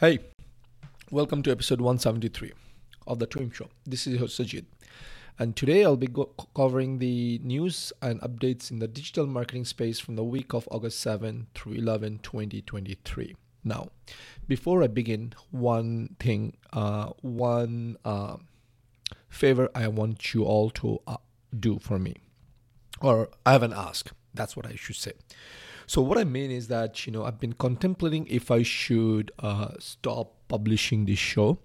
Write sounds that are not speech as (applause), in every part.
Hey, welcome to episode 173 of The Twim Show. This is your Sajid. And today I'll be go- covering the news and updates in the digital marketing space from the week of August 7 through 11, 2023. Now, before I begin, one thing, uh, one uh, favor I want you all to uh, do for me, or I have an ask. That's what I should say. So what I mean is that you know I've been contemplating if I should uh, stop publishing this show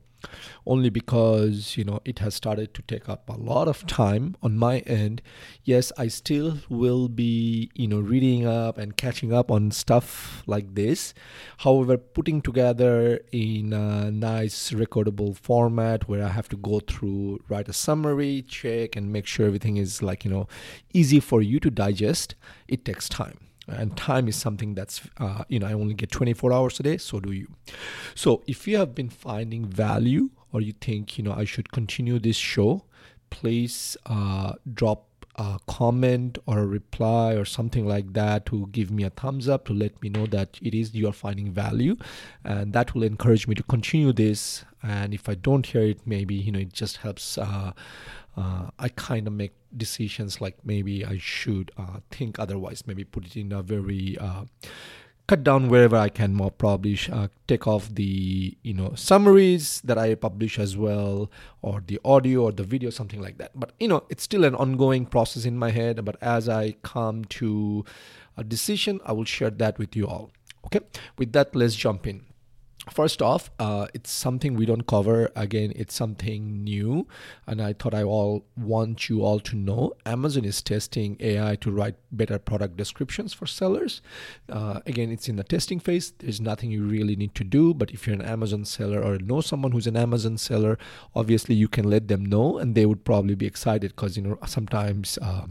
only because you know it has started to take up a lot of time on my end. Yes i still will be you know reading up and catching up on stuff like this. However putting together in a nice recordable format where i have to go through write a summary check and make sure everything is like you know easy for you to digest it takes time and time is something that's uh, you know i only get 24 hours a day so do you. So if you have been finding value or you think you know i should continue this show please uh, drop a comment or a reply or something like that to give me a thumbs up to let me know that it is you are finding value. And that will encourage me to continue this. And if i don't hear it maybe you know it just helps uh, uh, I kind of make decisions like maybe I should uh, think otherwise, maybe put it in a very uh, cut down wherever I can more probably uh, take off the you know summaries that I publish as well or the audio or the video something like that. But you know it's still an ongoing process in my head but as I come to a decision I will share that with you all. Okay? With that let's jump in First off, uh, it's something we don't cover. Again, it's something new, and I thought I all want you all to know. Amazon is testing AI to write better product descriptions for sellers. Uh, again, it's in the testing phase. There's nothing you really need to do, but if you're an Amazon seller or know someone who's an Amazon seller, obviously you can let them know, and they would probably be excited because you know sometimes, uh,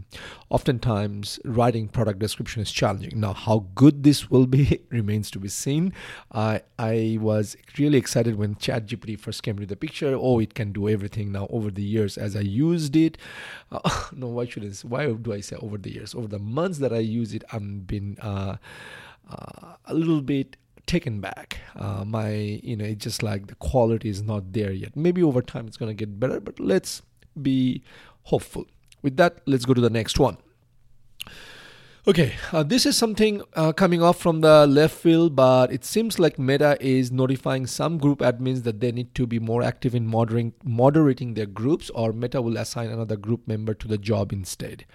oftentimes, writing product description is challenging. Now, how good this will be (laughs) remains to be seen. I I was really excited when ChatGPT first came into the picture. Oh, it can do everything now. Over the years, as I used it, uh, (laughs) no, why should I? Why do I say over the years? Over the months that I use it, I've been uh, uh, a little bit taken back. Uh, my, you know, it's just like the quality is not there yet. Maybe over time it's going to get better, but let's be hopeful. With that, let's go to the next one. Okay, uh, this is something uh, coming off from the left field, but it seems like Meta is notifying some group admins that they need to be more active in moderating, moderating their groups, or Meta will assign another group member to the job instead.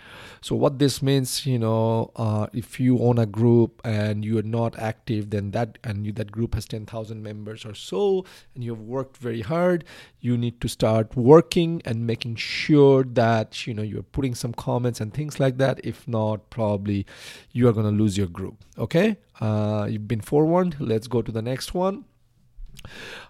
So, what this means, you know, uh, if you own a group and you are not active, then that and you, that group has 10,000 members or so, and you have worked very hard, you need to start working and making sure that you know you're putting some comments and things like that. If not, probably you are going to lose your group. Okay, uh, you've been forewarned. Let's go to the next one.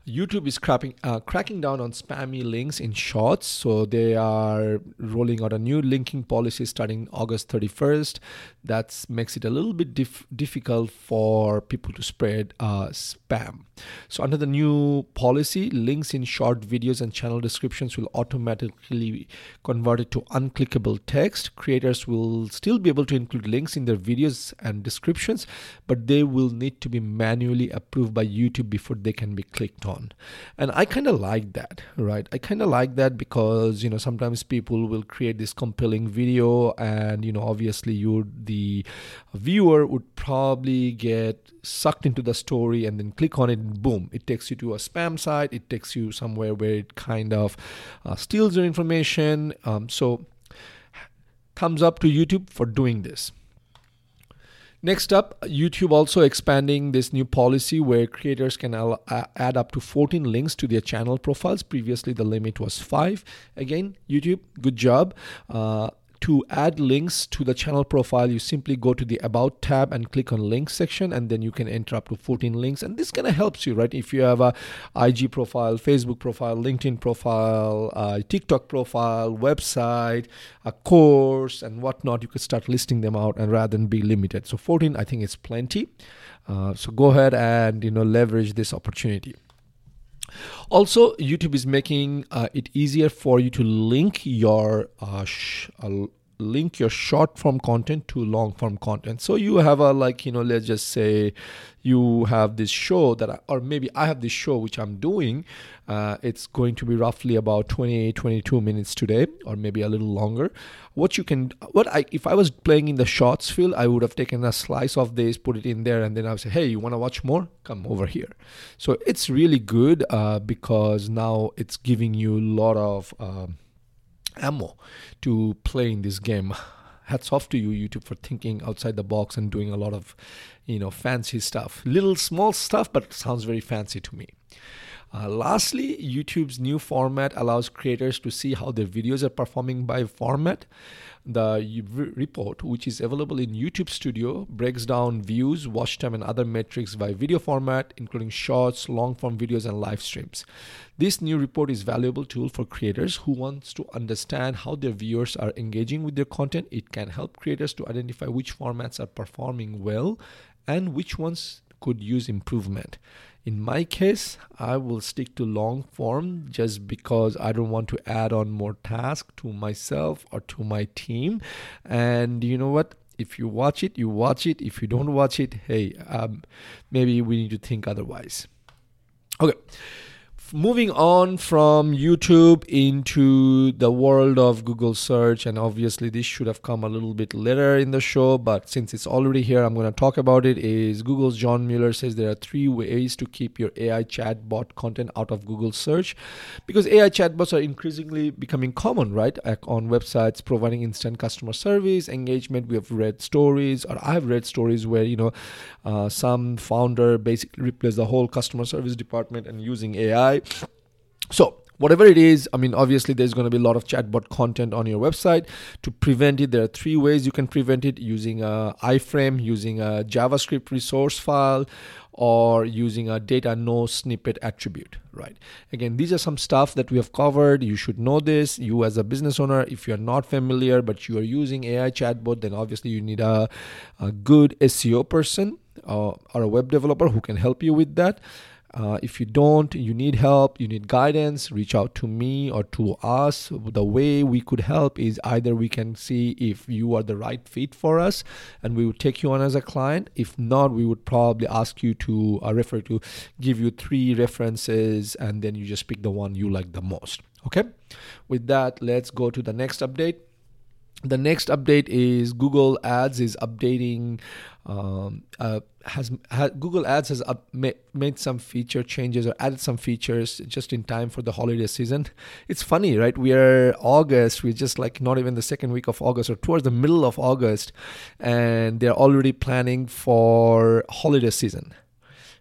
YouTube is crapping, uh, cracking down on spammy links in shorts. So they are rolling out a new linking policy starting August 31st. That makes it a little bit dif- difficult for people to spread uh, spam. So under the new policy, links in short videos and channel descriptions will automatically convert it to unclickable text. Creators will still be able to include links in their videos and descriptions, but they will need to be manually approved by YouTube before they can be clicked on. On and i kind of like that right? I kind of like that because you know sometimes people will create this compelling video and you know obviously you the viewer would probably get sucked into the story and then click on it and boom it takes you to a spam site. It takes you somewhere where it kind of uh, steals your information. Um, so thumbs up to youtube for doing this Next up, YouTube also expanding this new policy where creators can add up to 14 links to their channel profiles. Previously, the limit was five. Again, YouTube, good job. Uh, to add links to the channel profile, you simply go to the About tab and click on Links section, and then you can enter up to 14 links. And this kind of helps you, right? If you have a IG profile, Facebook profile, LinkedIn profile, uh, TikTok profile, website, a course, and whatnot, you could start listing them out, and rather than be limited. So 14, I think, is plenty. Uh, so go ahead and you know leverage this opportunity. Also, YouTube is making uh, it easier for you to link your uh, sh- uh, link your short form content to long form content. So you have a like, you know, let's just say you have this show that, I, or maybe I have this show which I'm doing. Uh, it's going to be roughly about 28, 22 minutes today, or maybe a little longer. What you can, what I, if I was playing in the shots field, I would have taken a slice of this, put it in there, and then I would say, hey, you want to watch more? Come over here. So it's really good uh, because now it's giving you a lot of um, ammo to play in this game. (laughs) Hats off to you youtube for thinking outside the box and doing a lot of you know fancy stuff. Little small stuff but sounds very fancy to me uh, lastly, YouTube's new format allows creators to see how their videos are performing by format. The report, which is available in YouTube Studio, breaks down views, watch time, and other metrics by video format, including shorts, long form videos, and live streams. This new report is valuable tool for creators who wants to understand how their viewers are engaging with their content. It can help creators to identify which formats are performing well and which ones could use improvement. In my case, I will stick to long form just because I don't want to add on more tasks to myself or to my team. And you know what? If you watch it, you watch it. If you don't watch it, hey, um, maybe we need to think otherwise. Okay moving on from YouTube into the world of Google search, and obviously this should have come a little bit later in the show, but since it's already here, I'm going to talk about it. Is Google's John Mueller says there are three ways to keep your AI chatbot content out of Google search, because AI chatbots are increasingly becoming common, right? On websites providing instant customer service, engagement. We have read stories, or I've read stories where you know uh, some founder basically replaced the whole customer service department and using AI so whatever it is i mean obviously there's going to be a lot of chatbot content on your website. To prevent it there are three ways you can prevent it. Using a iframe using a javascript resource file or using a data no snippet attribute right? Again these are some stuff that we have covered. You should know this. You as a business owner if you're not familiar but you are using ai chatbot then obviously you need a, a good seo person uh, or a web developer who can help you with that uh, if you don't, you need help, you need guidance, reach out to me or to us. The way we could help is either we can see if you are the right fit for us and we would take you on as a client. If not, we would probably ask you to uh, refer to give you three references and then you just pick the one you like the most. Okay, with that, let's go to the next update the next update is Google Ads is updating. Um, uh, has, has, Google Ads has up, ma- made some feature changes or added some features just in time for the holiday season. It's funny, right? We are August. We're just like not even the second week of August or towards the middle of August, and they're already planning for holiday season,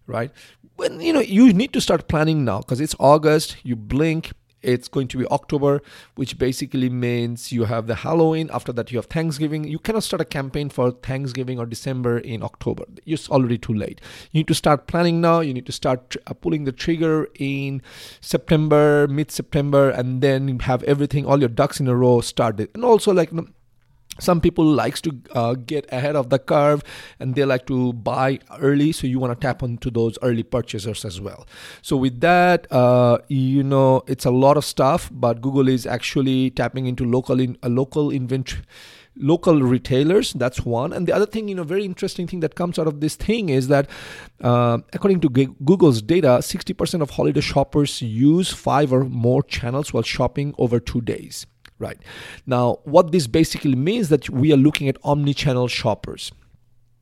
right? When you know you need to start planning now because it's August. You blink, it's going to be October, which basically means you have the Halloween. After that, you have Thanksgiving. You cannot start a campaign for Thanksgiving or December in October. It's already too late. You need to start planning now. You need to start uh, pulling the trigger in September, mid September, and then have everything, all your ducks in a row started. And also, like, some people likes to uh, get ahead of the curve and they like to buy early so you want to tap onto those early purchasers as well. So with that uh, you know it's a lot of stuff but google is actually tapping into local in a local inventory local retailers that's one. And the other thing you know very interesting thing that comes out of this thing is that uh, according to google's data 60% of holiday shoppers use five or more channels while shopping over two days right? Now, what this basically means that we are looking at omni-channel shoppers.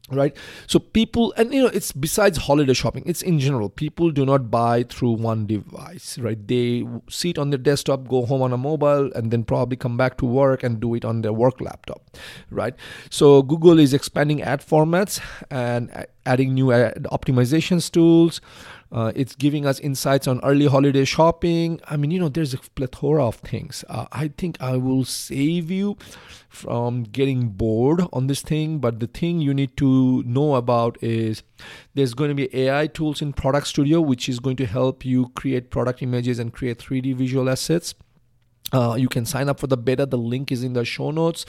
Right? So people and you know it's besides holiday shopping it's in general people do not buy through one device right? They sit on their desktop go home on a mobile and then probably come back to work and do it on their work laptop right? So google is expanding ad formats and adding new ad optimizations tools uh, it's giving us insights on early holiday shopping. I mean, you know, there's a plethora of things. Uh, I think I will save you from getting bored on this thing. But the thing you need to know about is there's going to be AI tools in Product Studio, which is going to help you create product images and create 3D visual assets Uh, you can sign up for the beta. The link is in the show notes.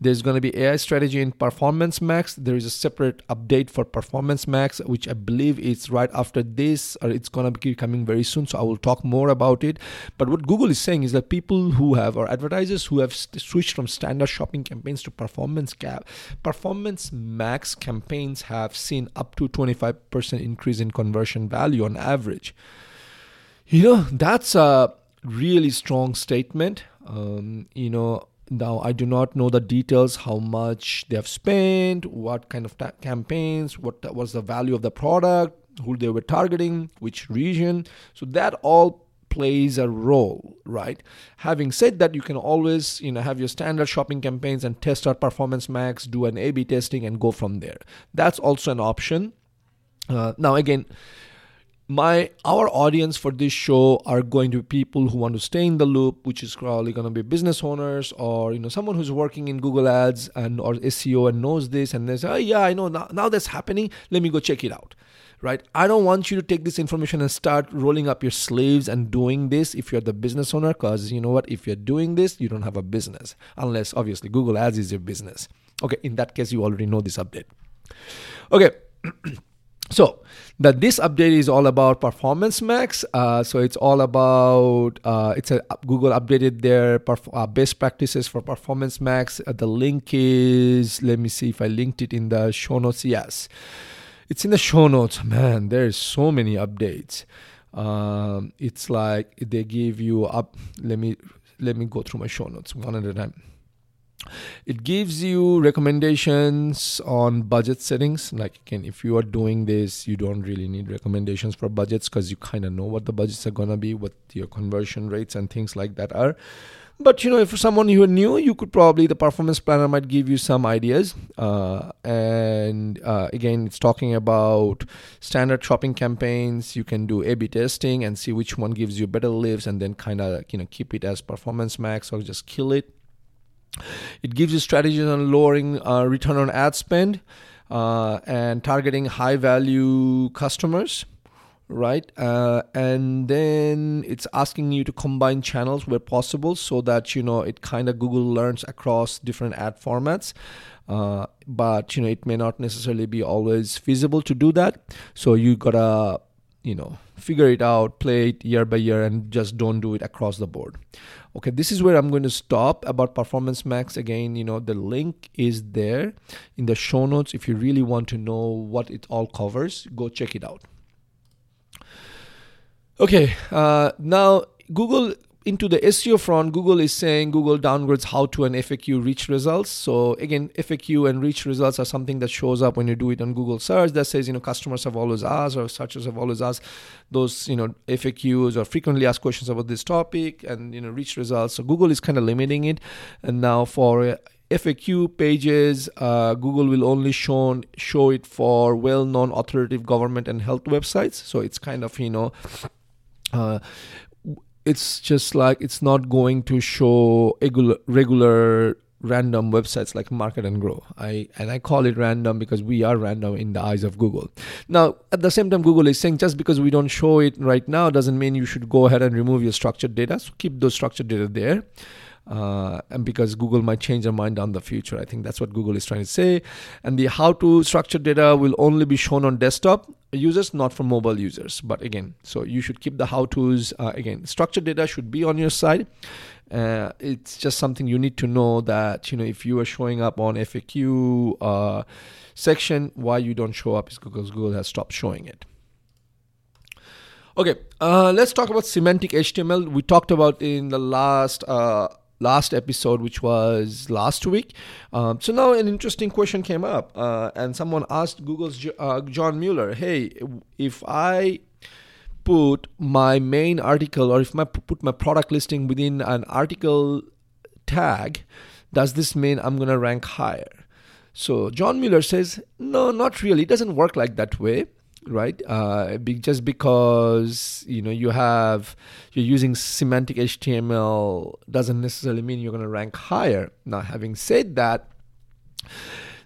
There's going to be AI strategy in Performance Max. There is a separate update for Performance Max, which I believe is right after this, or it's going to be coming very soon. So I will talk more about it. But what Google is saying is that people who have, or advertisers who have st- switched from standard shopping campaigns to Performance Cap, Performance Max campaigns have seen up to 25% increase in conversion value on average. You know, that's a really strong statement. Um, you know, now I do not know the details, how much they have spent, what kind of ta- campaigns, what was the value of the product, who they were targeting, which region. So that all plays a role, right? Having said that, you can always, you know, have your standard shopping campaigns and test out Performance Max, do an A/B testing, and go from there. That's also an option. Uh, now, again, my our audience for this show are going to be people who want to stay in the loop which is probably going to be business owners or you know someone who's working in google ads and or seo and knows this and they say oh yeah i know. Now, now that's happening. Let me go check it out. Right? I don't want you to take this information and start rolling up your sleeves and doing this if you're the business owner because you know what? If you're doing this you don't have a business unless obviously google ads is your business. Okay in that case you already know this update. Okay (clears throat) so that this update is all about performance max uh, so it's all about uh, it's a google updated their perf- uh, best practices for performance max. Uh, the link is let me see if i linked it in the show notes. Yes. It's in the show notes man. There's so many updates. Um, it's like they give you up let me let me go through my show notes. One at a time it gives you recommendations on budget settings. Like again if you are doing this you don't really need recommendations for budgets because you kind of know what the budgets are going to be what your conversion rates and things like that are. But you know if for someone who are new you could probably the performance planner might give you some ideas. Uh, and uh, again it's talking about standard shopping campaigns. You can do a b testing and see which one gives you better lifts and then kind of you know keep it as performance max or just kill it it gives you strategies on lowering uh, return on ad spend uh, and targeting high value customers right? Uh, and then it's asking you to combine channels where possible so that you know it kind of google learns across different ad formats. Uh, but you know it may not necessarily be always feasible to do that. So you gotta you know figure it out play it year by year and just don't do it across the board. Okay this is where i'm going to stop about performance max. Again you know the link is there in the show notes. If you really want to know what it all covers go check it out. Okay uh, now google into the SEO front, Google is saying Google downgrades how to and FAQ reach results. So again, FAQ and reach results are something that shows up when you do it on Google search that says, you know, customers have always asked or searchers have always asked those, you know, FAQs or frequently asked questions about this topic and, you know, reach results. So Google is kind of limiting it. And now for FAQ pages, uh, Google will only show, show it for well-known authoritative government and health websites. So it's kind of, you know, uh, it's just like it's not going to show regular, regular random websites like market and grow. I and i call it random because we are random in the eyes of google. Now at the same time google is saying just because we don't show it right now doesn't mean you should go ahead and remove your structured data. So keep those structured data there uh, and because Google might change their mind on the future. I think that's what Google is trying to say. And the how to structure data will only be shown on desktop users, not for mobile users. But again, so you should keep the how to's. Uh, again, structured data should be on your side. Uh, it's just something you need to know that you know if you are showing up on FAQ uh, section, why you don't show up is because Google has stopped showing it. Okay, uh, let's talk about semantic HTML. We talked about in the last uh, last episode, which was last week. Um, so now an interesting question came up, uh, and someone asked Google's uh, John Mueller, "Hey, if I put my main article, or if I put my product listing within an article tag, does this mean I'm gonna rank higher?" So John Mueller says, "No, not really. It doesn't work like that way." Right? Uh, be, just because you know you have you're using semantic HTML doesn't necessarily mean you're going to rank higher. Now, having said that,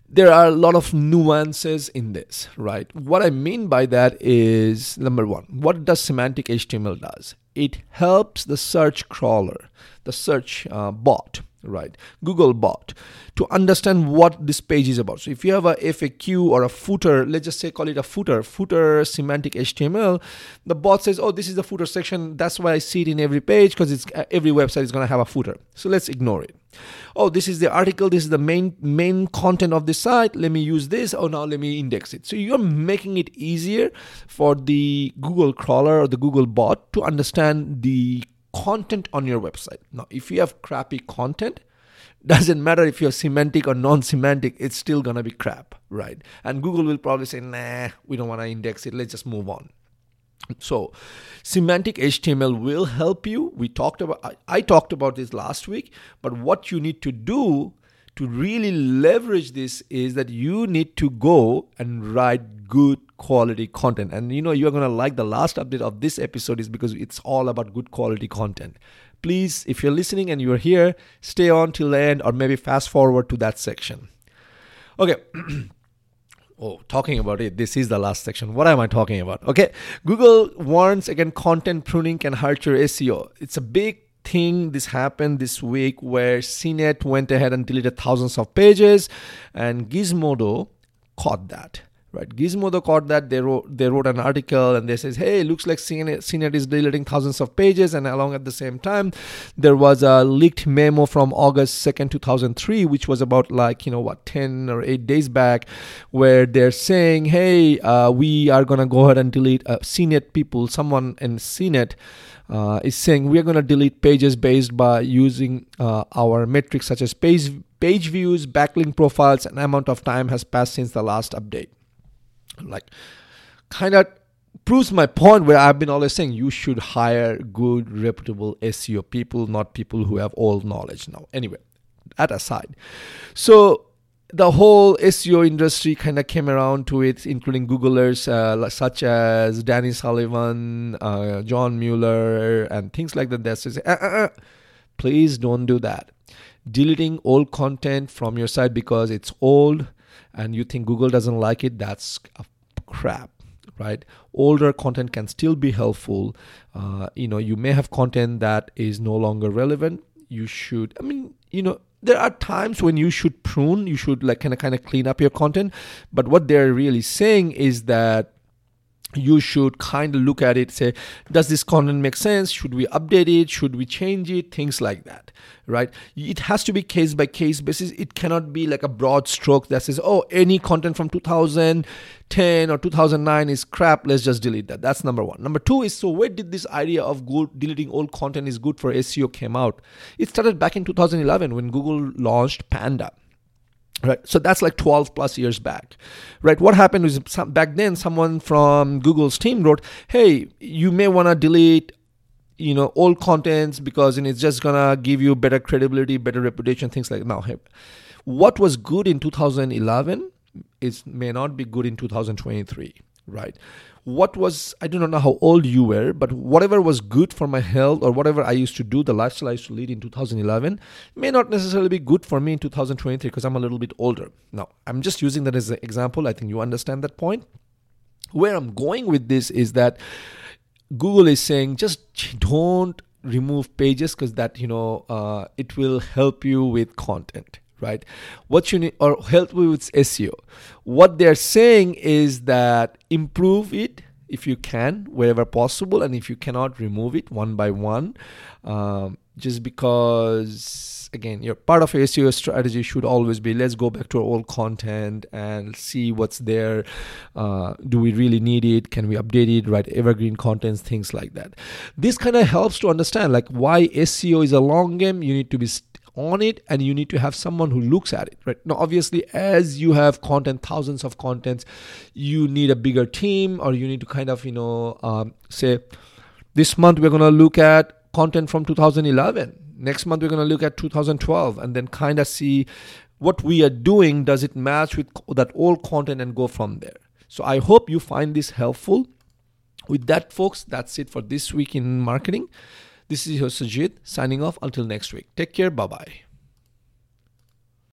there are a lot of nuances in this, right? What I mean by that is number one, what does semantic HTML does? It helps the search crawler, the search uh, bot, right. Google bot. To understand what this page is about. So if you have a faq or a footer let's just say call it a footer footer semantic html the bot says oh this is the footer section. That's why i see it in every page because it's uh, every website is going to have a footer. So let's ignore it. Oh this is the article. This is the main main content of the site. Let me use this. Oh now let me index it. So you're making it easier for the google crawler or the google bot to understand the content on your website. Now, if you have crappy content, (laughs) doesn't matter if you're semantic or non-semantic, it's still gonna be crap, right? And Google will probably say, nah, we don't want to index it. Let's just move on. So, semantic HTML will help you. We talked about I, I talked about this last week, but what you need to do to really leverage this is that you need to go and write good quality content. And you know, you're going to like the last update of this episode is because it's all about good quality content. Please, if you're listening and you're here, stay on till the end or maybe fast forward to that section. Okay. (clears throat) oh, talking about it, this is the last section. What am I talking about? Okay. Google warns again content pruning can hurt your SEO. It's a big thing this happened this week where CNET went ahead and deleted thousands of pages and Gizmodo caught that right? Gizmodo caught that. They wrote they wrote an article and they says hey it looks like CNET, CNET is deleting thousands of pages and along at the same time there was a leaked memo from august 2nd 2003 which was about like you know what 10 or 8 days back where they're saying hey uh, we are gonna go ahead and delete uh, cnet people someone in cnet uh, is saying we're going to delete pages based by using uh, our metrics such as page page views, backlink profiles, and amount of time has passed since the last update like kind of proves my point where I've been always saying you should hire good, reputable SEO people, not people who have all knowledge now. Anyway, that aside. So the whole SEO industry kind of came around to it, including Googlers uh, such as Danny Sullivan, uh, John Mueller, and things like that. That says, uh, uh, uh, please don't do that. Deleting old content from your site because it's old and you think Google doesn't like it, that's crap right older content can still be helpful you know you may have content that is no longer relevant you should i mean you know there are times when you should prune you should like kind of kind of clean up your content but what they're really saying is that you should kind of look at it say does this content make sense? Should we update it? Should we change it? Things like that right? It has to be case by case basis. It cannot be like a broad stroke that says oh any content from 2010 or 2009 is crap. Let's just delete that. That's number one. Number two is so where did this idea of good deleting old content is good for seo came out? It started back in 2011 when google launched panda right? So that's like 12 plus years back. Right? What happened was some, back then someone from google's team wrote hey you may want to delete you know old contents because and it's just gonna give you better credibility better reputation things like now hey, what was good in 2011 is may not be good in 2023 right what was I don't know how old you were, but whatever was good for my health or whatever I used to do, the lifestyle I used to lead in 2011 may not necessarily be good for me in 2023 because I'm a little bit older. Now, I'm just using that as an example. I think you understand that point. Where I'm going with this is that Google is saying just don't remove pages because that you know uh, it will help you with content right? What you need or help with SEO. What they're saying is that improve it if you can wherever possible, and if you cannot, remove it one by one. Um, just because again your part of your SEO strategy should always be let's go back to our old content and see what's there. Uh, do we really need it? Can we update it? Write evergreen contents, things like that. This kind of helps to understand like why SEO is a long game. You need to be st- on it and you need to have someone who looks at it right? Now obviously as you have content thousands of contents you need a bigger team or you need to kind of you know um, say this month we're going to look at content from 2011 next month we're going to look at 2012 and then kind of see what we are doing. Does it match with that old content and go from there? So i hope you find this helpful. With that folks that's it for this week in marketing this is your Sajid signing off until next week. Take care. Bye bye.